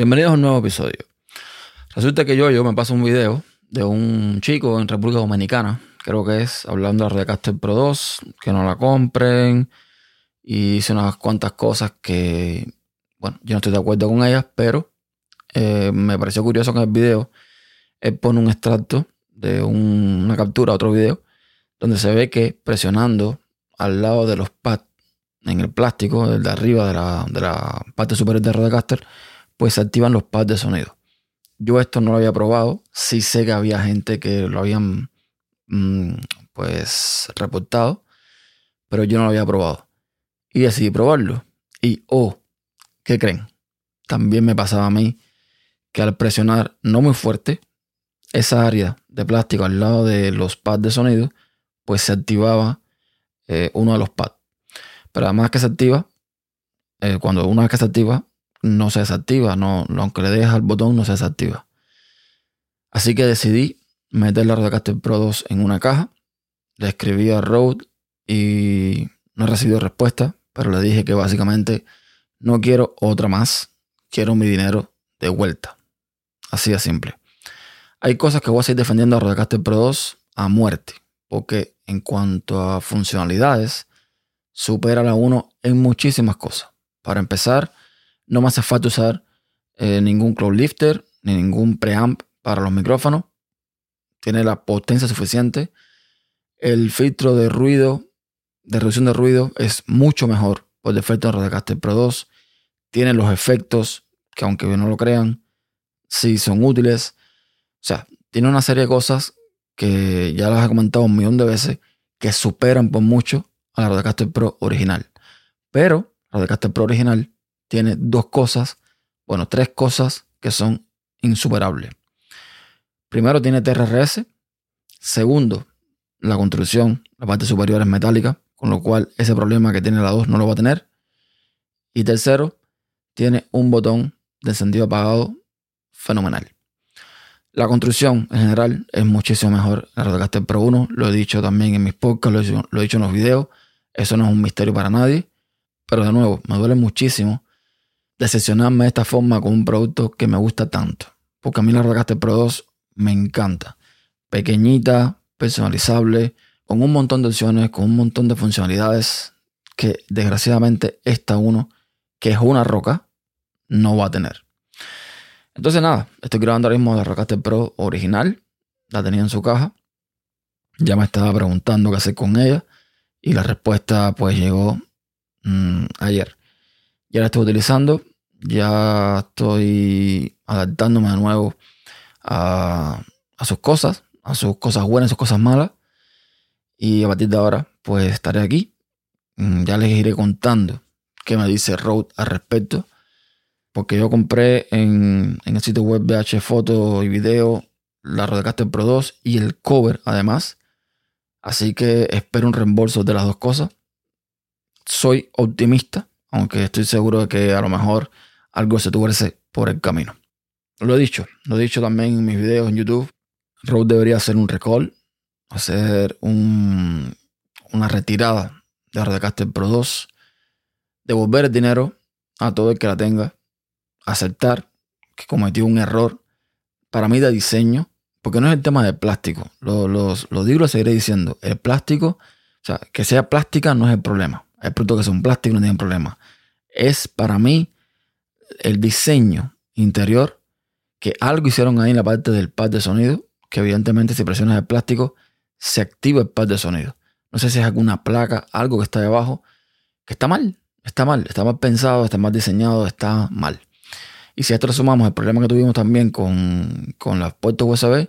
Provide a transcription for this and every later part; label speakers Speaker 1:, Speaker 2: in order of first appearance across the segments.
Speaker 1: Bienvenidos a un nuevo episodio. Resulta que yo, yo me paso un video de un chico en República Dominicana, creo que es, hablando de Rodecaster Pro 2, que no la compren, y hice unas cuantas cosas que, bueno, yo no estoy de acuerdo con ellas, pero eh, me pareció curioso que en el video él pone un extracto de una captura, otro video, donde se ve que presionando al lado de los pads en el plástico, el de arriba de la, de la parte superior de Rodecaster, pues se activan los pads de sonido. Yo esto no lo había probado, sí sé que había gente que lo habían mm, pues reportado, pero yo no lo había probado. Y decidí probarlo. Y oh, ¿qué creen? También me pasaba a mí que al presionar no muy fuerte, esa área de plástico al lado de los pads de sonido, pues se activaba eh, uno de los pads. Pero además que se activa, eh, cuando una vez que se activa, no se desactiva, no, aunque le dejes al botón no se desactiva. Así que decidí meter la Rodecaster Pro 2 en una caja, le escribí a Rode y no he recibido respuesta, pero le dije que básicamente no quiero otra más, quiero mi dinero de vuelta. Así de simple. Hay cosas que voy a seguir defendiendo a Rodecaster Pro 2 a muerte, porque en cuanto a funcionalidades, supera la 1 en muchísimas cosas. Para empezar, no me hace falta usar eh, ningún cloud lifter ni ningún preamp para los micrófonos. Tiene la potencia suficiente. El filtro de ruido, de reducción de ruido, es mucho mejor por defecto en Rodecaster Pro 2. Tiene los efectos que, aunque no lo crean, sí son útiles. O sea, tiene una serie de cosas que ya las he comentado un millón de veces que superan por mucho a la Rodecaster Pro original. Pero Rodecaster Pro original tiene dos cosas, bueno, tres cosas que son insuperables. Primero, tiene TRRS. Segundo, la construcción, la parte superior es metálica, con lo cual ese problema que tiene la 2 no lo va a tener. Y tercero, tiene un botón de encendido apagado fenomenal. La construcción en general es muchísimo mejor la Rodecaster Pro 1. Lo he dicho también en mis podcasts, lo lo he dicho en los videos. Eso no es un misterio para nadie. Pero de nuevo, me duele muchísimo decepcionarme de esta forma con un producto que me gusta tanto. Porque a mí la Rodecaster Pro 2 me encanta. Pequeñita, personalizable, con un montón de opciones, con un montón de funcionalidades que desgraciadamente esta uno, que es una roca, no va a tener. Entonces nada, estoy grabando ahora mismo la Rodecaster Pro original. La tenía en su caja. Ya me estaba preguntando qué hacer con ella. Y la respuesta pues llegó mm, ayer. Ya la estoy utilizando ya estoy adaptándome de nuevo a, sus cosas, a sus cosas buenas, a sus cosas malas. Y a partir de ahora, pues estaré aquí. Mm, ya les iré contando qué me dice Rode al respecto. Porque yo compré en, el sitio web BH Foto y Video la Rodecaster Pro 2 y el cover además. Así que espero un reembolso de las dos cosas. Soy optimista, aunque estoy seguro de que a lo mejor algo se tuviese por el camino. Lo he dicho, lo he dicho también en mis videos en YouTube. Rode debería hacer un recall, hacer un, una retirada de Rodecaster Pro 2, devolver el dinero a todo el que la tenga, aceptar que cometió un error para mí de diseño, porque no es el tema del plástico. Lo, digo lo seguiré diciendo. El plástico, o sea, que sea plástica no es el problema. El producto que sea un plástico no tiene problema. Es para mí el diseño interior, que algo hicieron ahí en la parte del pad de sonido, que evidentemente si presionas el plástico, se activa el pad de sonido. No sé si es alguna placa, algo que está debajo, que está mal, está mal, está mal pensado, está mal diseñado, está mal. Y si a esto le sumamos el problema que tuvimos también con, con las puertas USB,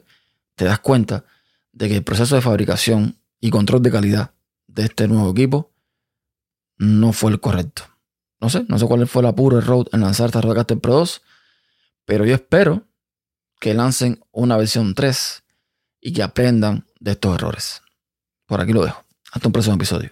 Speaker 1: te das cuenta de que el proceso de fabricación y control de calidad de este nuevo equipo no fue el correcto. No sé, no sé cuál fue el apuro de Rode en lanzar esta Rodecaster Pro 2, pero yo espero que lancen una versión 3 y que aprendan de estos errores. Por aquí lo dejo. Hasta un próximo episodio.